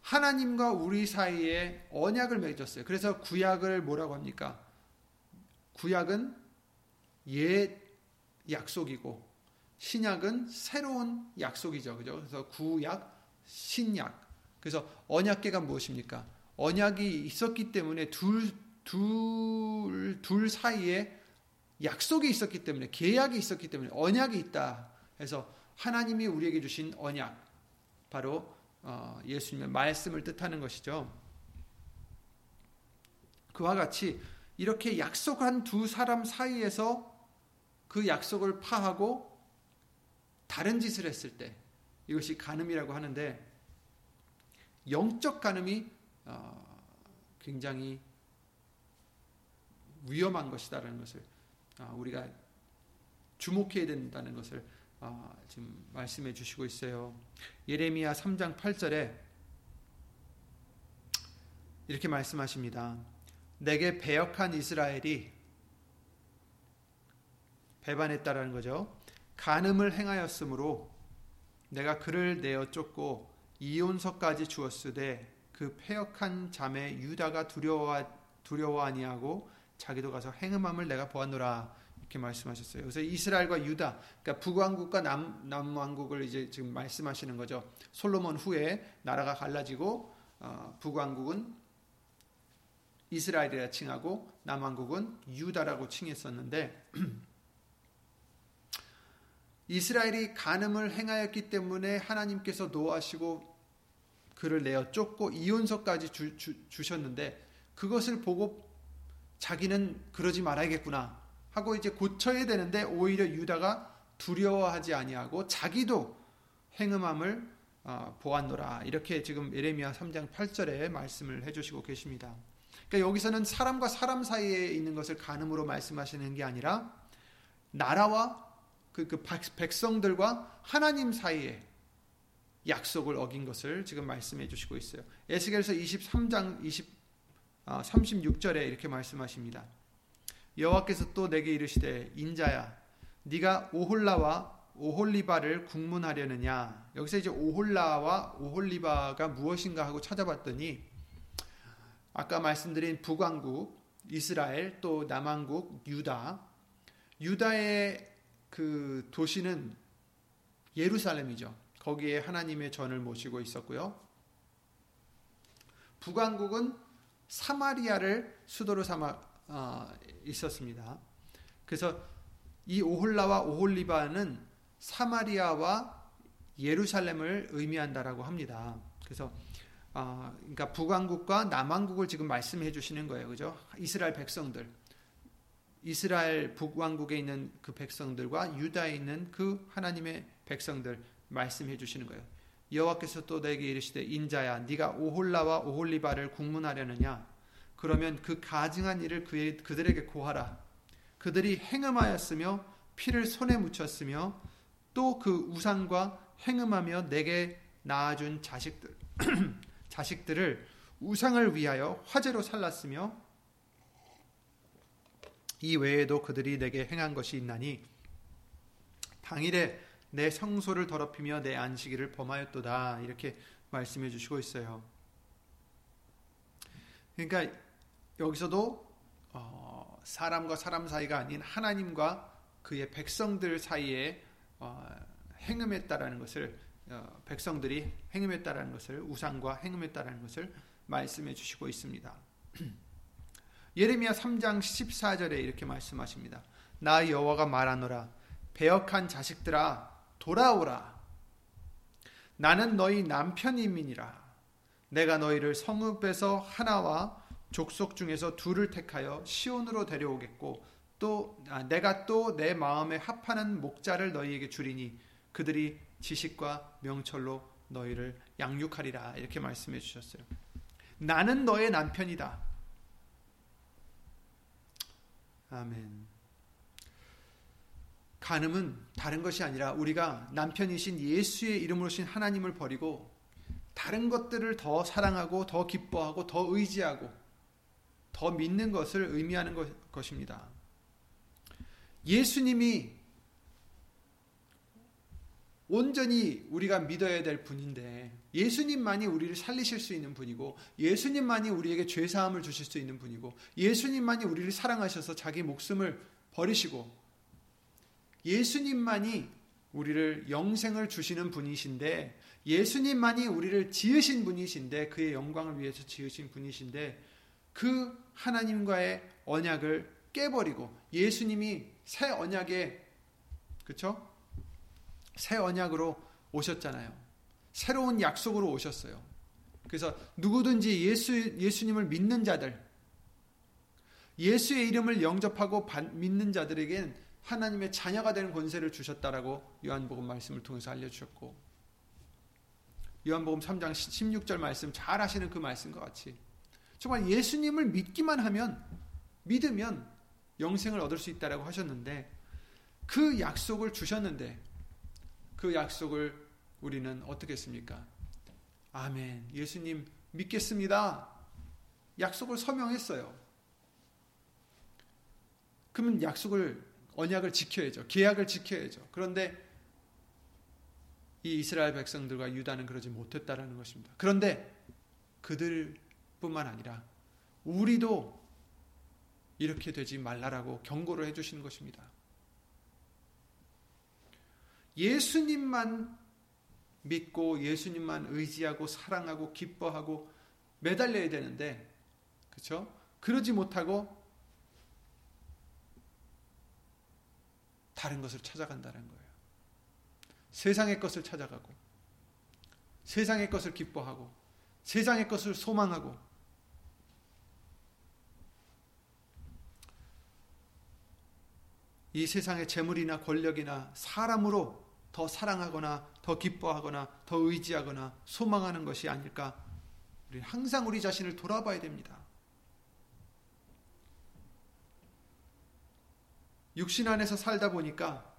하나님과 우리 사이에 언약을 맺었어요. 그래서 구약을 뭐라고 합니까? 구약은 옛 약속이고 신약은 새로운 약속이죠. 그죠? 그래서 구약, 신약. 그래서 언약계가 무엇입니까? 언약이 있었기 때문에 둘, 둘, 둘 사이에 약속이 있었기 때문에 계약이 있었기 때문에 언약이 있다. 해서 하나님이 우리에게 주신 언약 바로 어, 예수님의 말씀을 뜻하는 것이죠. 그와 같이 이렇게 약속한 두 사람 사이에서 그 약속을 파하고 다른 짓을 했을 때 이것이 간음이라고 하는데 영적 간음이 어, 굉장히 위험한 것이다라는 것을 어, 우리가 주목해야 된다는 것을 아, 지금 말씀해 주시고 있어요. 예레미야 3장 8절에 이렇게 말씀하십니다. 내게 배역한 이스라엘이 배반했다라는 거죠. 간음을 행하였으므로 내가 그를 내어 쫓고 이혼서까지 주었으되 그 폐역한 자매 유다가 두려워 두려워 아니하고 자기도 가서 행음함을 내가 보았노라. 이렇게 말씀하셨어요. 그래서 이스라엘과 유다, 그러니까 북왕국과 남, 남왕국을 이제 지금 말씀하시는 거죠. 솔로몬 후에 나라가 갈라지고 어, 북왕국은 이스라엘이라 칭하고 남왕국은 유다라고 칭했었는데 <clears throat> 이스라엘이 간음을 행하였기 때문에 하나님께서 노하시고 그를 내어 쫓고 이혼서까지 주, 주, 주셨는데 그것을 보고 자기는 그러지 말아야겠구나 하고 이제 고쳐야 되는데 오히려 유다가 두려워하지 아니하고 자기도 행음함을 어, 보았노라 이렇게 지금 에레미야 3장 8절에 말씀을 해주시고 계십니다. 그러니까 여기서는 사람과 사람 사이에 있는 것을 간음으로 말씀하시는 게 아니라 나라와 그, 그 백성들과 하나님 사이에 약속을 어긴 것을 지금 말씀해 주시고 있어요. 에스겔서 23장 20, 어, 36절에 이렇게 말씀하십니다. 여호와께서 또 내게 이르시되 인자야 네가 오홀라와 오홀리바를 국문하려느냐 여기서 이제 오홀라와 오홀리바가 무엇인가 하고 찾아봤더니 아까 말씀드린 북왕국 이스라엘 또 남왕국 유다 유다의 그 도시는 예루살렘이죠. 거기에 하나님의 전을 모시고 있었고요. 북왕국은 사마리아를 수도로 삼아 어, 있었습니다. 그래서 이 오홀라와 오홀리바는 사마리아와 예루살렘을 의미한다라고 합니다. 그래서 어, 그러니까 북왕국과 남왕국을 지금 말씀해 주시는 거예요. 그죠? 이스라엘 백성들. 이스라엘 북왕국에 있는 그 백성들과 유다에 있는 그 하나님의 백성들 말씀해 주시는 거예요. 여호와께서 또 내게 이르시되 인자야 네가 오홀라와 오홀리바를 국문하려느냐 그러면 그 가증한 일을 그의, 그들에게 고하라. 그들이 행음하였으며 피를 손에 묻혔으며 또 그 우상과 행음하며 내게 낳아준 자식들 <clears throat> 자식들을 우상을 위하여 화제로 살랐으며 이 외에도 그들이 내게 행한 것이 있나니 당일에 내 성소를 더럽히며 내 안식일을 범하였도다 이렇게 말씀해 주시고 있어요. 그러니까 여기서도 어, 사람과 사람 사이가 아닌 하나님과 그의 백성들 사이에 어, 행음했다라는 것을 어, 백성들이 행음했다라는 것을 우상과 행음했다라는 것을 말씀해 주시고 있습니다. <clears throat> 예레미야 3장 14절에 이렇게 말씀하십니다. 나 여호와가 말하노라 배역한 자식들아 돌아오라 나는 너희 남편임이니라 내가 너희를 성읍에서 하나와 족속 중에서 둘을 택하여 시온으로 데려오겠고 또 아, 내가 또 내 마음에 합하는 목자를 너희에게 주리니 그들이 지식과 명철로 너희를 양육하리라 이렇게 말씀해 주셨어요. 나는 너의 남편이다. 아멘. 간음은 다른 것이 아니라 우리가 남편이신 예수의 이름으로 신 하나님을 버리고 다른 것들을 더 사랑하고 더 기뻐하고 더 의지하고 더 믿는 것을 의미하는 것, 입니다. 예수님이 온전히 우리가 믿어야 될 분인데 예수님만이 우리를 살리실 수 있는 분이고 예수님만이 우리에게 죄 사함을 주실 수 있는 분이고 예수님만이 우리를 사랑하셔서 자기 목숨을 버리시고 예수님만이 우리를 영생을 주시는 분이신데 예수님만이 우리를 지으신 분이신데 그의 영광을 위해서 지으신 분이신데 그 하나님과의 언약을 깨버리고 예수님이 새 언약에 그쵸? 새 언약으로 오셨잖아요. 새로운 약속으로 오셨어요. 그래서 누구든지 예수 예수님을 믿는 자들 예수의 이름을 영접하고 믿는 자들에겐 하나님의 자녀가 되는 권세를 주셨다라고 요한복음 말씀을 통해서 알려 주셨고 요한복음 3장 16절 말씀 잘 하시는 그 말씀과 같이 정말 예수님을 믿기만 하면 믿으면 영생을 얻을 수 있다라고 하셨는데 그 약속을 주셨는데 그 약속을 우리는 어떻게 했습니까? 아멘. 예수님 믿겠습니다. 약속을 서명했어요. 그러면 약속을 언약을 지켜야죠. 계약을 지켜야죠. 그런데 이 이스라엘 백성들과 유다는 그러지 못했다라는 것입니다. 그런데 그들뿐만 아니라 우리도 이렇게 되지 말라라고 경고를 해 주시는 것입니다. 예수님만 믿고 예수님만 의지하고 사랑하고 기뻐하고 매달려야 되는데 그렇죠? 그러지 못하고 다른 것을 찾아간다는 거예요. 세상의 것을 찾아가고 세상의 것을 기뻐하고 세상의 것을 소망하고 이 세상의 재물이나 권력이나 사람으로 더 사랑하거나 더 기뻐하거나 더 의지하거나 소망하는 것이 아닐까? 우리 항상 우리 자신을 돌아봐야 됩니다. 육신 안에서 살다 보니까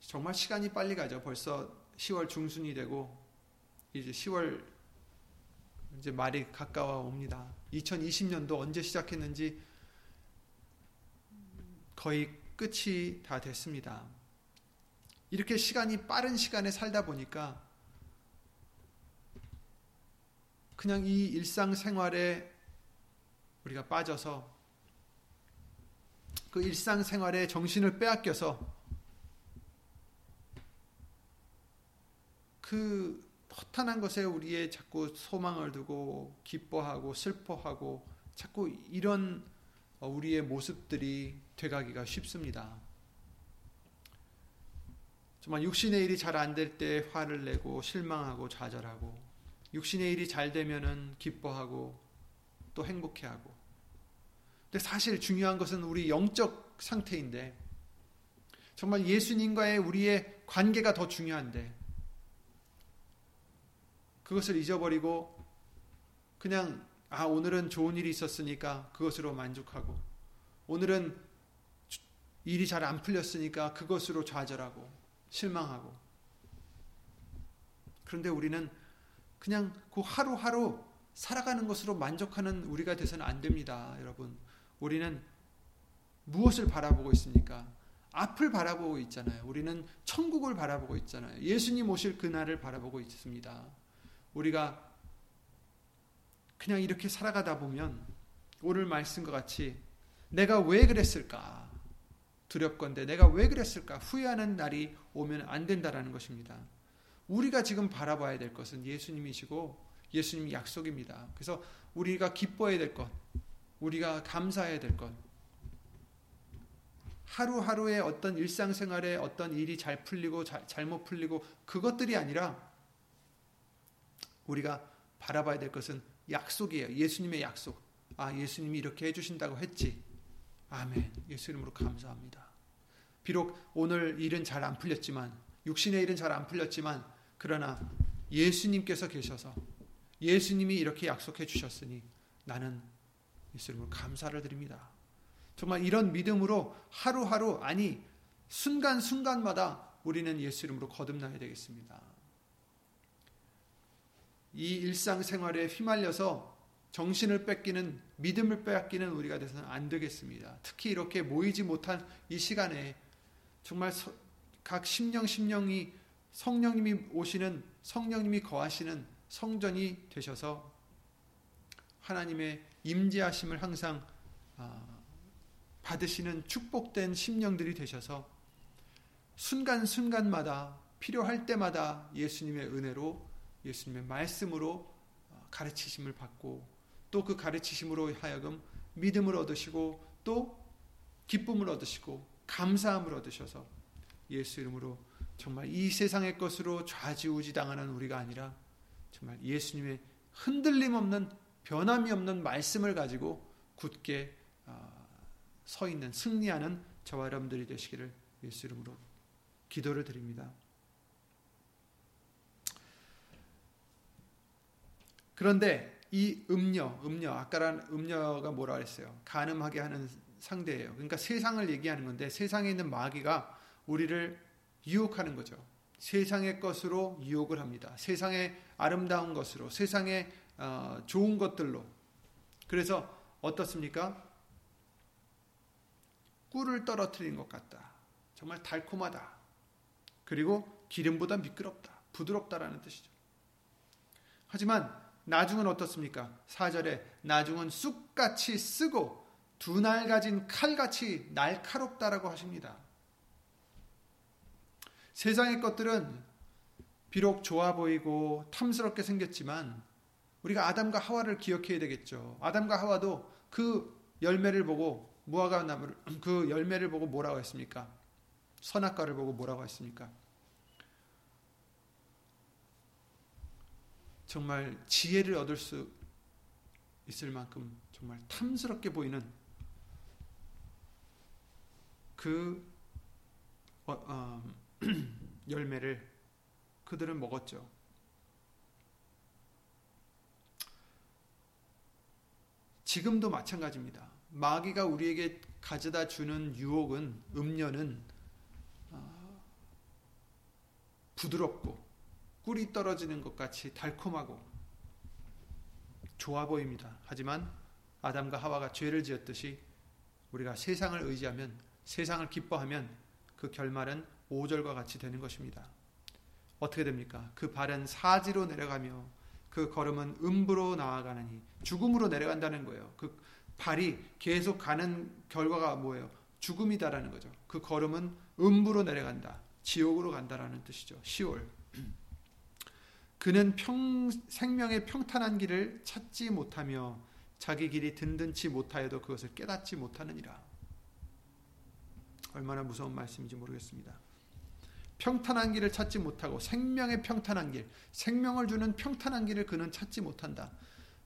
정말 시간이 빨리 가죠. 벌써 10월 중순이 되고 이제 10월 이제 말이 가까워 옵니다. 2020년도 언제 시작했는지 거의 끝이 다 됐습니다. 이렇게 시간이 빠른 시간에 살다 보니까 그냥 이 일상생활에 우리가 빠져서 그 일상생활에 정신을 빼앗겨서 그 허탄한 것에 우리의 자꾸 소망을 두고 기뻐하고 슬퍼하고 자꾸 이런 우리의 모습들이 돼가기가 쉽습니다. 정말 육신의 일이 잘 안 될 때 화를 내고 실망하고 좌절하고 육신의 일이 잘 되면은 기뻐하고 또 행복해하고 근데 사실 중요한 것은 우리 영적 상태인데 정말 예수님과의 우리의 관계가 더 중요한데 그것을 잊어버리고 그냥 아 오늘은 좋은 일이 있었으니까 그것으로 만족하고 오늘은 일이 잘 안 풀렸으니까 그것으로 좌절하고 실망하고. 그런데 우리는 그냥 그 하루하루 살아가는 것으로 만족하는 우리가 돼서는 안 됩니다, 여러분. 우리는 무엇을 바라보고 있습니까? 앞을 바라보고 있잖아요. 우리는 천국을 바라보고 있잖아요. 예수님 오실 그날을 바라보고 있습니다. 우리가 그냥 이렇게 살아가다 보면 오늘 말씀과 같이 내가 왜 그랬을까? 두렵건데 내가 왜 그랬을까? 후회하는 날이 오면 안 된다라는 것입니다. 우리가 지금 바라봐야 될 것은 예수님이시고 예수님 약속입니다. 그래서 우리가 기뻐해야 될 것, 우리가 감사해야 될 것, 하루하루의 어떤 일상생활에 어떤 일이 잘 풀리고 자, 잘못 풀리고 그것들이 아니라 우리가 바라봐야 될 것은 약속이에요. 예수님의 약속. 아, 예수님이 이렇게 해주신다고 했지. 아멘. 예수 이름으로 감사합니다. 비록 오늘 일은 잘 안 풀렸지만 육신의 일은 잘 안 풀렸지만 그러나 예수님께서 계셔서 예수님이 이렇게 약속해 주셨으니 나는 예수님을 감사를 드립니다. 정말 이런 믿음으로 하루하루 아니 순간순간마다 우리는 예수 이름으로 거듭나야 되겠습니다. 이 일상생활에 휘말려서 정신을 뺏기는 믿음을 빼앗기는 우리가 돼서는 안 되겠습니다. 특히 이렇게 모이지 못한 이 시간에 정말 각 심령 심령이 성령님이 오시는 성령님이 거하시는 성전이 되셔서 하나님의 임재하심을 항상 아, 받으시는 축복된 심령들이 되셔서 순간순간마다 필요할 때마다 예수님의 은혜로 예수님의 말씀으로 어, 가르치심을 받고 또 그 가르치심으로 하여금 믿음을 얻으시고 또 기쁨을 얻으시고 감사함을 얻으셔서 예수 이름으로 정말 이 세상의 것으로 좌지우지 당하는 우리가 아니라 정말 예수님의 흔들림 없는 변함이 없는 말씀을 가지고 굳게 어, 서 있는 승리하는 저와 여러분들이 되시기를 예수 이름으로 기도를 드립니다. 그런데 이 음녀, 음녀, 아까란 음녀가 뭐라 그랬어요? 가늠하게 하는 상대예요. 그러니까 세상을 얘기하는 건데 세상에 있는 마귀가 우리를 유혹하는 거죠. 세상의 것으로 유혹을 합니다. 세상의 아름다운 것으로, 세상의 어, 좋은 것들로. 그래서 어떻습니까? 꿀을 떨어뜨린 것 같다. 정말 달콤하다. 그리고 기름보다 미끄럽다. 부드럽다라는 뜻이죠. 하지만 나중은 어떻습니까? 4절에 나중은 쑥같이 쓰고 두날 가진 칼같이 날카롭다라고 하십니다. 세상의 것들은 비록 좋아 보이고 탐스럽게 생겼지만 우리가 아담과 하와를 기억해야 되겠죠. 아담과 하와도 그 열매를 보고 무화과 나무를 <clears throat> 그 열매를 보고 뭐라고 했습니까? 선악과를 보고 뭐라고 했습니까? 정말 지혜를 얻을 수 있을 만큼 정말 탐스럽게 보이는 그 어, 어, <clears throat> 열매를 그들은 먹었죠. 지금도 마찬가지입니다. 마귀가 우리에게 가져다 주는 유혹은 음료는 어, 부드럽고 꿀이 떨어지는 것 같이 달콤하고 좋아 보입니다. 하지만 아담과 하와가 죄를 지었듯이 우리가 세상을 의지하면 세상을 기뻐하면 그 결말은 5절과 같이 되는 것입니다. 어떻게 됩니까? 그 발은 사지로 내려가며 그 걸음은 음부로 나아가느니 죽음으로 내려간다는 거예요. 그 발이 계속 가는 결과가 뭐예요? 죽음이다라는 거죠. 그 걸음은 음부로 내려간다. 지옥으로 간다라는 뜻이죠. 시올. 그는 평, 생명의 평탄한 길을 찾지 못하며 자기 길이 든든치 못하여도 그것을 깨닫지 못하느니라. 얼마나 무서운 말씀인지 모르겠습니다. 평탄한 길을 찾지 못하고 생명의 평탄한 길, 생명을 주는 평탄한 길을 그는 찾지 못한다.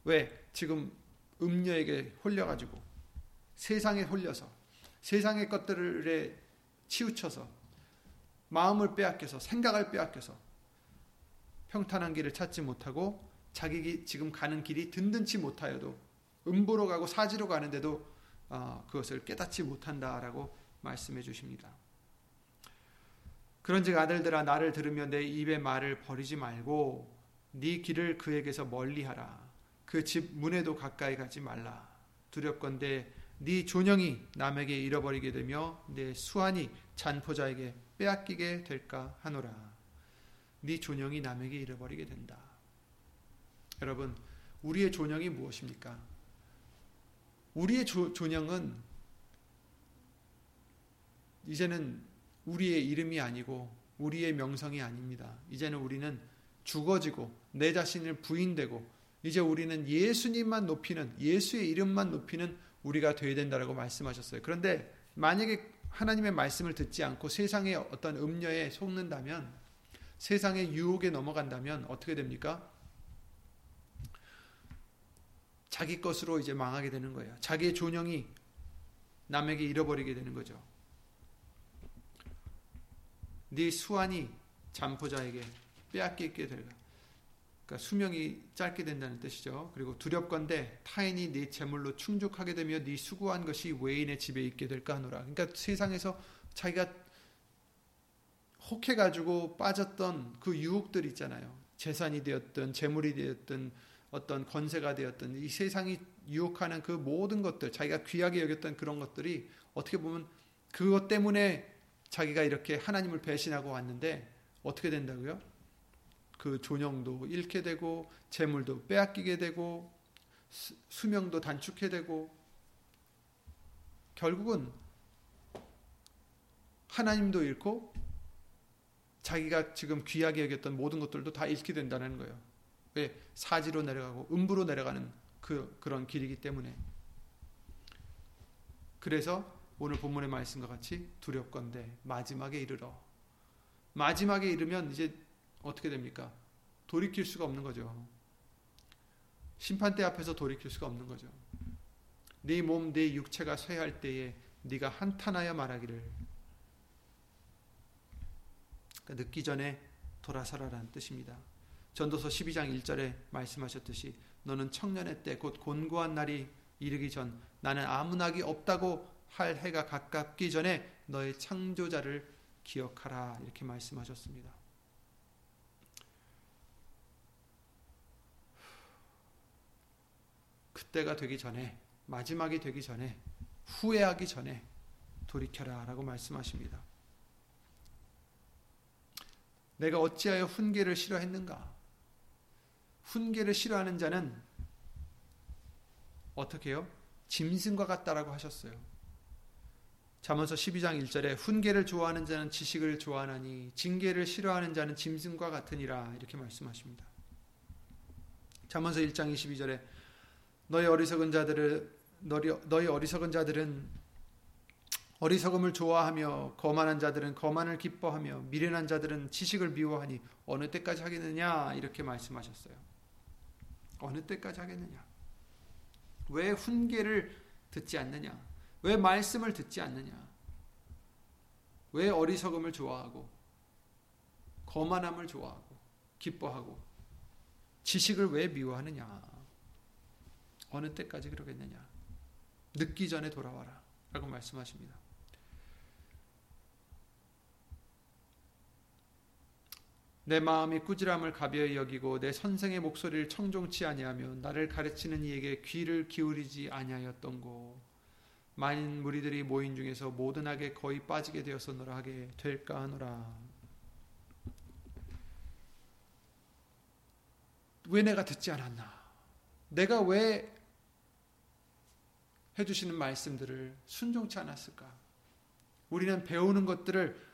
왜? 지금 음녀에게 홀려가지고 세상에 홀려서 세상의 것들에 치우쳐서 마음을 빼앗겨서 생각을 빼앗겨서 평탄한 길을 찾지 못하고 자기 지금 가는 길이 든든치 못하여도 음보로 가고 사지로 가는데도 어, 그것을 깨닫지 못한다라고 말씀해 주십니다. 그런즉 아들들아 나를 들으며 내 입의 말을 버리지 말고 네 길을 그에게서 멀리하라. 그 집 문에도 가까이 가지 말라. 두렵건대 네 존영이 남에게 잃어버리게 되며 내 수완이 잔포자에게 빼앗기게 될까 하노라. 네 존영이 남에게 잃어버리게 된다. 여러분, 우리의 존영이 무엇입니까? 우리의 조, 존영은 이제는 우리의 이름이 아니고 우리의 명성이 아닙니다. 이제는 우리는 죽어지고 내 자신을 부인되고 이제 우리는 예수님만 높이는 예수의 이름만 높이는 우리가 되어야 된다라고 말씀하셨어요. 그런데 만약에 하나님의 말씀을 듣지 않고 세상의 어떤 음녀에 속는다면 세상의 유혹에 넘어간다면 어떻게 됩니까? 자기 것으로 이제 망하게 되는 거예요. 자기의 존영이 남에게 잃어버리게 되는 거죠. 네 수완이 잠포자에게 빼앗기게 될 그러니까 수명이 짧게 된다는 뜻이죠. 그리고 두렵건대 타인이 네 재물로 충족하게 되며 네 수고한 것이 외인의 집에 있게 될까 하노라. 그러니까 세상에서 자기가 혹해가지고 빠졌던 그 유혹들 있잖아요. 재산이 되었든 재물이 되었든 어떤 권세가 되었든 이 세상이 유혹하는 그 모든 것들 자기가 귀하게 여겼던 그런 것들이 어떻게 보면 그것 때문에 자기가 이렇게 하나님을 배신하고 왔는데 어떻게 된다고요? 그 존영도 잃게 되고 재물도 빼앗기게 되고 수명도 단축해 되고 결국은 하나님도 잃고 자기가 지금 귀하게 여겼던 모든 것들도 다 잃게 된다는 거예요. 왜? 사지로 내려가고 음부로 내려가는 그, 그런 길이기 때문에. 그래서 오늘 본문의 말씀과 같이 두렵건대 마지막에 이르러. 마지막에 이르면 이제 어떻게 됩니까? 돌이킬 수가 없는 거죠. 심판대 앞에서 돌이킬 수가 없는 거죠. 네 몸, 네 육체가 쇠할 때에 네가 한탄하여 말하기를 그러니까 늦기 전에 돌아서라라는 뜻입니다. 전도서 12장 1절에 말씀하셨듯이 너는 청년의 때 곧 곤고한 날이 이르기 전 나는 아무 낙이 없다고 할 해가 가깝기 전에 너의 창조자를 기억하라 이렇게 말씀하셨습니다. 그때가 되기 전에 마지막이 되기 전에 후회하기 전에 돌이켜라라고 말씀하십니다. 내가 어찌하여 훈계를 싫어했는가? 훈계를 싫어하는 자는 어떻게 해요? 짐승과 같다라고 하셨어요. 잠언서 12장 1절에 훈계를 좋아하는 자는 지식을 좋아하나니 징계를 싫어하는 자는 짐승과 같으니라 이렇게 말씀하십니다. 잠언서 1장 22절에 너희 어리석은 자들을 너희 어리석은 자들은 어리석음을 좋아하며 거만한 자들은 거만을 기뻐하며 미련한 자들은 지식을 미워하니 어느 때까지 하겠느냐 이렇게 말씀하셨어요. 어느 때까지 하겠느냐? 왜 훈계를 듣지 않느냐? 왜 말씀을 듣지 않느냐? 왜 어리석음을 좋아하고 거만함을 좋아하고 기뻐하고 지식을 왜 미워하느냐? 어느 때까지 그러겠느냐? 늦기 전에 돌아와라. 라고 말씀하십니다. 내 마음이 꾸지람을 가벼이 여기고 내 선생의 목소리를 청종치 아니하며 나를 가르치는 이에게 귀를 기울이지 아니하였던고 많은 무리들이 모인 중에서 모든 악에 거의 빠지게 되었었노라 하게 될까 하노라 왜 내가 듣지 않았나 내가 왜 해주시는 말씀들을 순종치 않았을까 우리는 배우는 것들을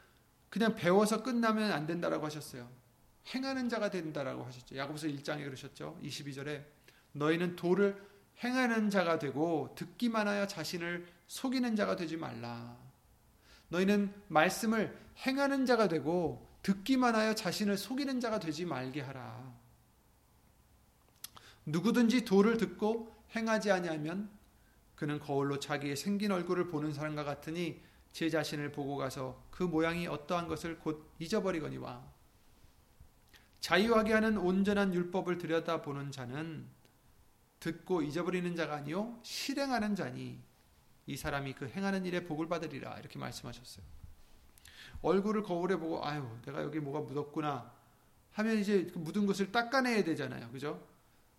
그냥 배워서 끝나면 안 된다라고 하셨어요 행하는 자가 된다라고 하셨죠. 야고보서 1장에 그러셨죠. 22절에 너희는 도를 행하는 자가 되고 듣기만 하여 자신을 속이는 자가 되지 말라. 너희는 말씀을 행하는 자가 되고 듣기만 하여 자신을 속이는 자가 되지 말게 하라. 누구든지 도를 듣고 행하지 아니하면 그는 거울로 자기의 생긴 얼굴을 보는 사람과 같으니 제 자신을 보고 가서 그 모양이 어떠한 것을 곧 잊어버리거니와 자유하게 하는 온전한 율법을 들여다보는 자는 듣고 잊어버리는 자가 아니요 실행하는 자니 이 사람이 그 행하는 일에 복을 받으리라 이렇게 말씀하셨어요. 얼굴을 거울에 보고 아유 내가 여기 뭐가 묻었구나 하면 이제 그 묻은 것을 닦아내야 되잖아요. 그죠?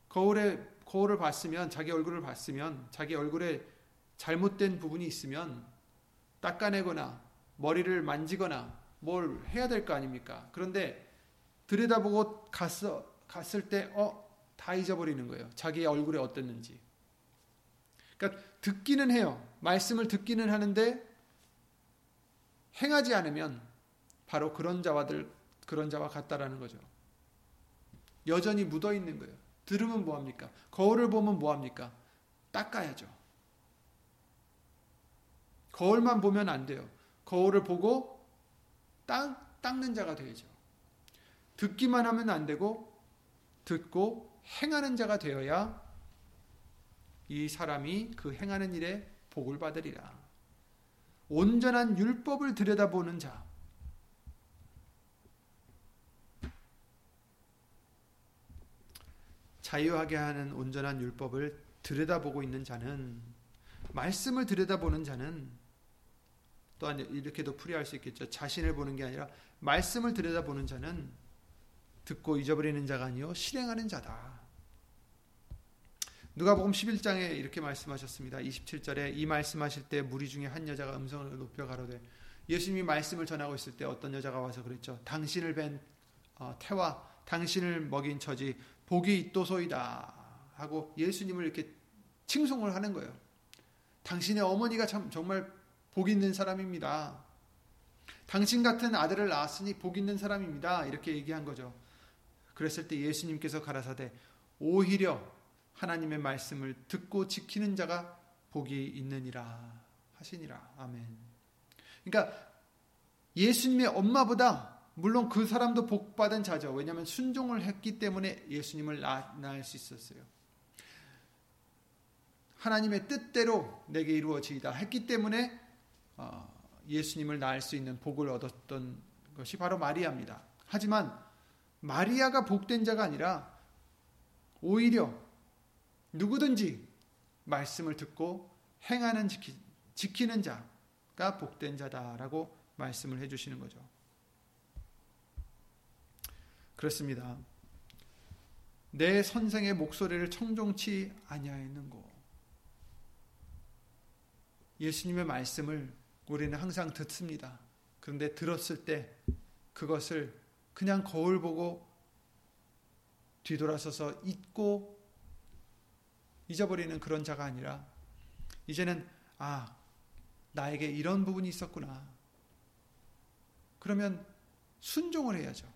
거울에 거울을 봤으면 자기 얼굴을 봤으면 자기 얼굴에 잘못된 부분이 있으면 닦아내거나 머리를 만지거나 뭘 해야 될 거 아닙니까? 그런데 들여다보고 갔어, 갔을 때, 어, 다 잊어버리는 거예요. 자기의 얼굴에 어땠는지. 그러니까 듣기는 해요. 말씀을 듣기는 하는데 행하지 않으면 바로 그런 자와들, 그런 자와 같다라는 거죠. 여전히 묻어 있는 거예요. 들으면 뭐 합니까? 거울을 보면 뭐 합니까? 닦아야죠. 거울만 보면 안 돼요. 거울을 보고 닦, 닦는 자가 되죠. 듣기만 하면 안 되고 듣고 행하는 자가 되어야 이 사람이 그 행하는 일에 복을 받으리라. 온전한 율법을 들여다보는 자. 자유하게 하는 온전한 율법을 들여다보고 있는 자는 말씀을 들여다보는 자는 또한 이렇게도 풀이할 수 있겠죠. 자신을 보는 게 아니라 말씀을 들여다보는 자는 듣고 잊어버리는 자가 아니요 실행하는 자다. 누가복음 11장에 이렇게 말씀하셨습니다. 27절에 이 말씀하실 때 무리 중에 한 여자가 음성을 높여 가로되 예수님이 말씀을 전하고 있을 때 어떤 여자가 와서 그랬죠. 당신을 뵌 어, 태와 당신을 먹인 처지 복이 있도소이다 하고 예수님을 이렇게 칭송을 하는 거예요. 당신의 어머니가 참 정말 복 있는 사람입니다. 당신 같은 아들을 낳았으니 복 있는 사람입니다. 이렇게 얘기한 거죠. 그랬을 때 예수님께서 가라사대 오히려 하나님의 말씀을 듣고 지키는 자가 복이 있느니라 하시니라. 아멘. 그러니까 예수님의 엄마보다 물론 그 사람도 복 받은 자죠. 왜냐하면 순종을 했기 때문에 예수님을 낳을 수 있었어요. 하나님의 뜻대로 내게 이루어지이다 했기 때문에 어, 예수님을 낳을 수 있는 복을 얻었던 것이 바로 마리아입니다. 하지만 마리아가 복된 자가 아니라 오히려 누구든지 말씀을 듣고 행하는 지키, 지키는 자가 복된 자다라고 말씀을 해주시는 거죠. 그렇습니다. 내 선생의 목소리를 청종치 아니하였는고. 예수님의 말씀을 우리는 항상 듣습니다. 그런데 들었을 때 그것을 그냥 거울 보고 뒤돌아서서 잊고 잊어버리는 그런 자가 아니라 이제는 아 나에게 이런 부분이 있었구나. 그러면 순종을 해야죠.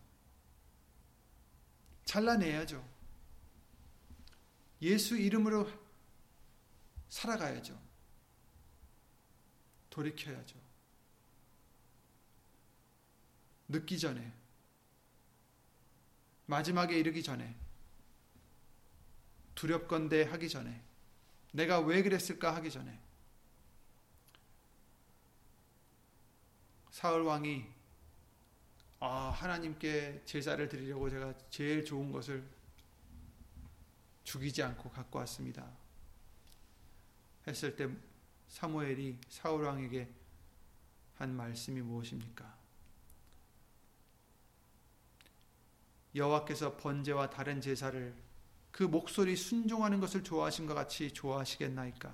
잘라내야죠. 예수 이름으로 살아가야죠. 돌이켜야죠. 늦기 전에, 마지막에 이르기 전에, 두렵건대 하기 전에, 내가 왜 그랬을까 하기 전에, 사울 왕이 아, 하나님께 제사를 드리려고 제가 제일 좋은 것을 죽이지 않고 갖고 왔습니다. 했을 때 사무엘이 사울 왕에게 한 말씀이 무엇입니까? 여호와께서 번제와 다른 제사를 그 목소리 순종하는 것을 좋아하신 것 같이 좋아하시겠나이까?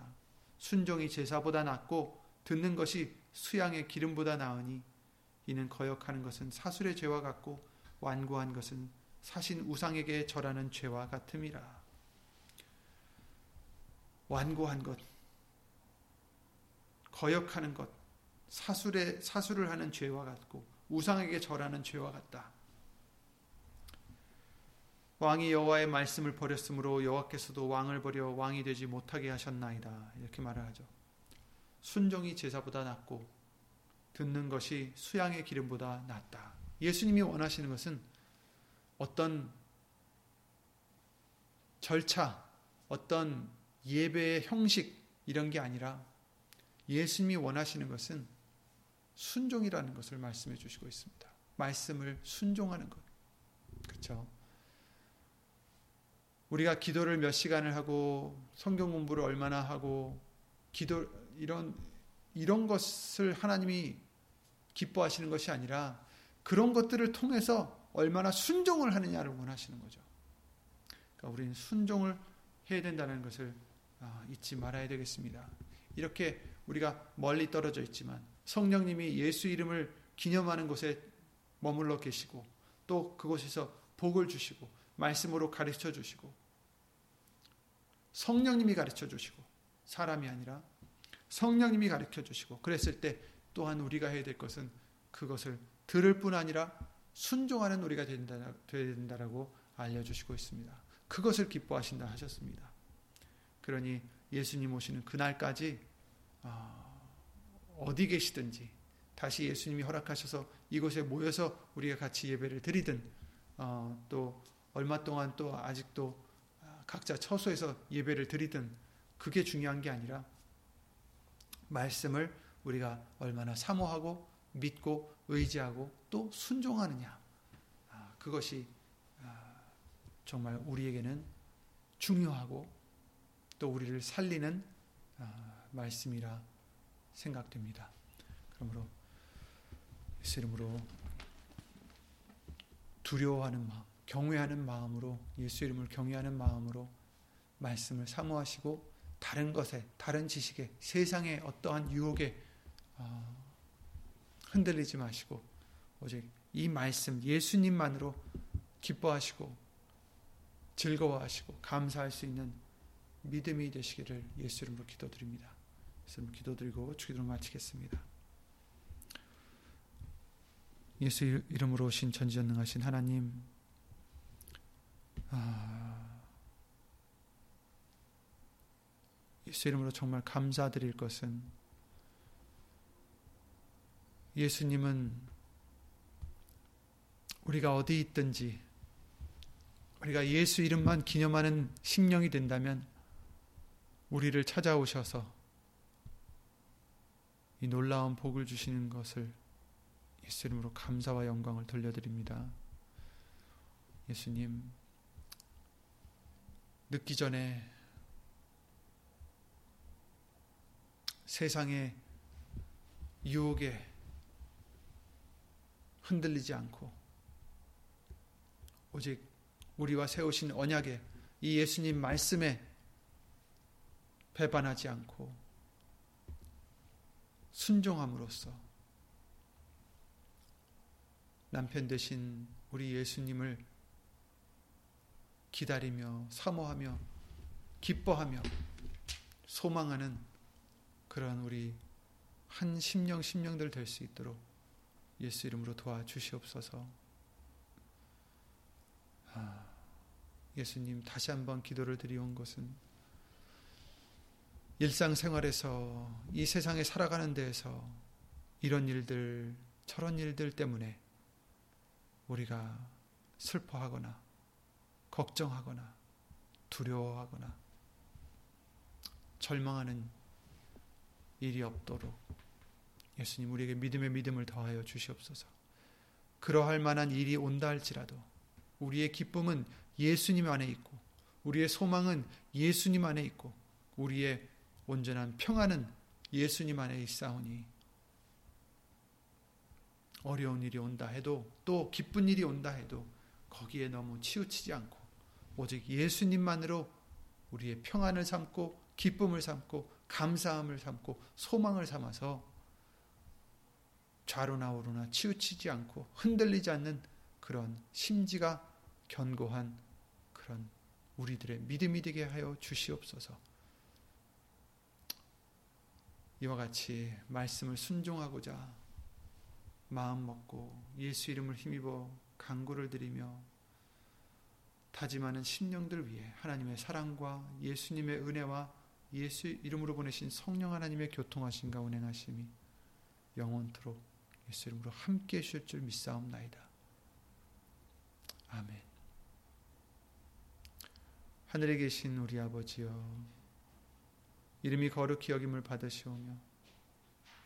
순종이 제사보다 낫고 듣는 것이 수양의 기름보다 나으니 이는 거역하는 것은 사술의 죄와 같고 완고한 것은 사신 우상에게 절하는 죄와 같음이라. 완고한 것, 거역하는 것, 사술의 사술을 하는 죄와 같고 우상에게 절하는 죄와 같다. 왕이 여호와의 말씀을 버렸으므로 여호와께서도 왕을 버려 왕이 되지 못하게 하셨나이다. 이렇게 말을 하죠. 순종이 제사보다 낫고 듣는 것이 수양의 기름보다 낫다. 예수님이 원하시는 것은 어떤 절차, 어떤 예배의 형식 이런 게 아니라 예수님이 원하시는 것은 순종이라는 것을 말씀해 주시고 있습니다. 말씀을 순종하는 것. 그렇죠? 우리가 기도를 몇 시간을 하고 성경 공부를 얼마나 하고 기도 이런 이런 것을 하나님이 기뻐하시는 것이 아니라 그런 것들을 통해서 얼마나 순종을 하느냐를 원하시는 거죠. 그러니까 우리는 순종을 해야 된다는 것을 아, 잊지 말아야 되겠습니다. 이렇게 우리가 멀리 떨어져 있지만 성령님이 예수 이름을 기념하는 곳에 머물러 계시고 또 그곳에서 복을 주시고 말씀으로 가르쳐 주시고 성령님이 가르쳐 주시고 사람이 아니라 성령님이 가르쳐 주시고 그랬을 때 또한 우리가 해야 될 것은 그것을 들을 뿐 아니라 순종하는 우리가 된다, 된다라고 알려주시고 있습니다. 그것을 기뻐하신다 하셨습니다. 그러니 예수님 오시는 그날까지 어, 어디 계시든지 다시 예수님이 허락하셔서 이곳에 모여서 우리가 같이 예배를 드리든 어, 또 얼마 동안 또 아직도 각자 처소에서 예배를 드리든 그게 중요한 게 아니라 말씀을 우리가 얼마나 사모하고 믿고 의지하고 또 순종하느냐. 아, 그것이 아, 정말 우리에게는 중요하고 또 우리를 살리는 아, 말씀이라 생각됩니다. 그러므로 예수 이름으로 두려워하는 마음, 경외하는 마음으로 예수 이름을 경외하는 마음으로 말씀을 사모하시고 다른 것에, 다른 지식에, 세상의 어떠한 유혹에 어, 흔들리지 마시고 오직 이 말씀 예수님만으로 기뻐하시고 즐거워하시고 감사할 수 있는 믿음이 되시기를 예수 이름으로 기도드립니다. 예수 이름으로 기도드리고 주기도를 마치겠습니다. 예수 이름으로 오신 전지전능하신 하나님 아, 예수 이름으로 정말 감사드릴 것은 예수님은 우리가 어디 있든지 우리가 예수 이름만 기념하는 심령이 된다면 우리를 찾아오셔서 이 놀라운 복을 주시는 것을 예수 이름으로 감사와 영광을 돌려드립니다. 예수님 늦기 전에 세상의 유혹에 흔들리지 않고 오직 우리와 세우신 언약에 이 예수님 말씀에 배반하지 않고 순종함으로써 남편 되신 우리 예수님을 기다리며 사모하며 기뻐하며 소망하는 그러한 우리 한 심령 심령들 될 수 있도록 예수 이름으로 도와주시옵소서. 아, 예수님 다시 한번 기도를 드리온 것은 일상생활에서 이 세상에 살아가는 데에서 이런 일들 저런 일들 때문에 우리가 슬퍼하거나 걱정하거나 두려워하거나 절망하는 일이 없도록 예수님 우리에게 믿음의 믿음을 더하여 주시옵소서. 그러할 만한 일이 온다 할지라도 우리의 기쁨은 예수님 안에 있고 우리의 소망은 예수님 안에 있고 우리의 온전한 평안은 예수님 안에 있사오니 어려운 일이 온다 해도 또 기쁜 일이 온다 해도 거기에 너무 치우치지 않고 오직 예수님만으로 우리의 평안을 삼고 기쁨을 삼고 감사함을 삼고 소망을 삼아서 좌로나 우로나 치우치지 않고 흔들리지 않는 그런 심지가 견고한 그런 우리들의 믿음이 되게 하여 주시옵소서. 이와 같이 말씀을 순종하고자 마음 먹고 예수 이름을 힘입어 간구를 드리며 다짐하는 심령들 위해 하나님의 사랑과 예수님의 은혜와 예수 이름으로 보내신 성령 하나님의 교통하심과 운행하심이 영원토록 예수 이름으로 함께 해주실 줄 믿사옵나이다. 아멘. 하늘에 계신 우리 아버지여 이름이 거룩히 여김을 받으시오며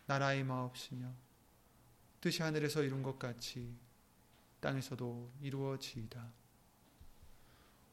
나라의 마옵시며 뜻이 하늘에서 이룬 것 같이 땅에서도 이루어지이다.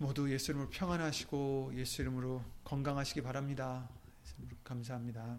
모두 예수 이름으로 평안하시고 예수 이름으로 건강하시기 바랍니다. 감사합니다.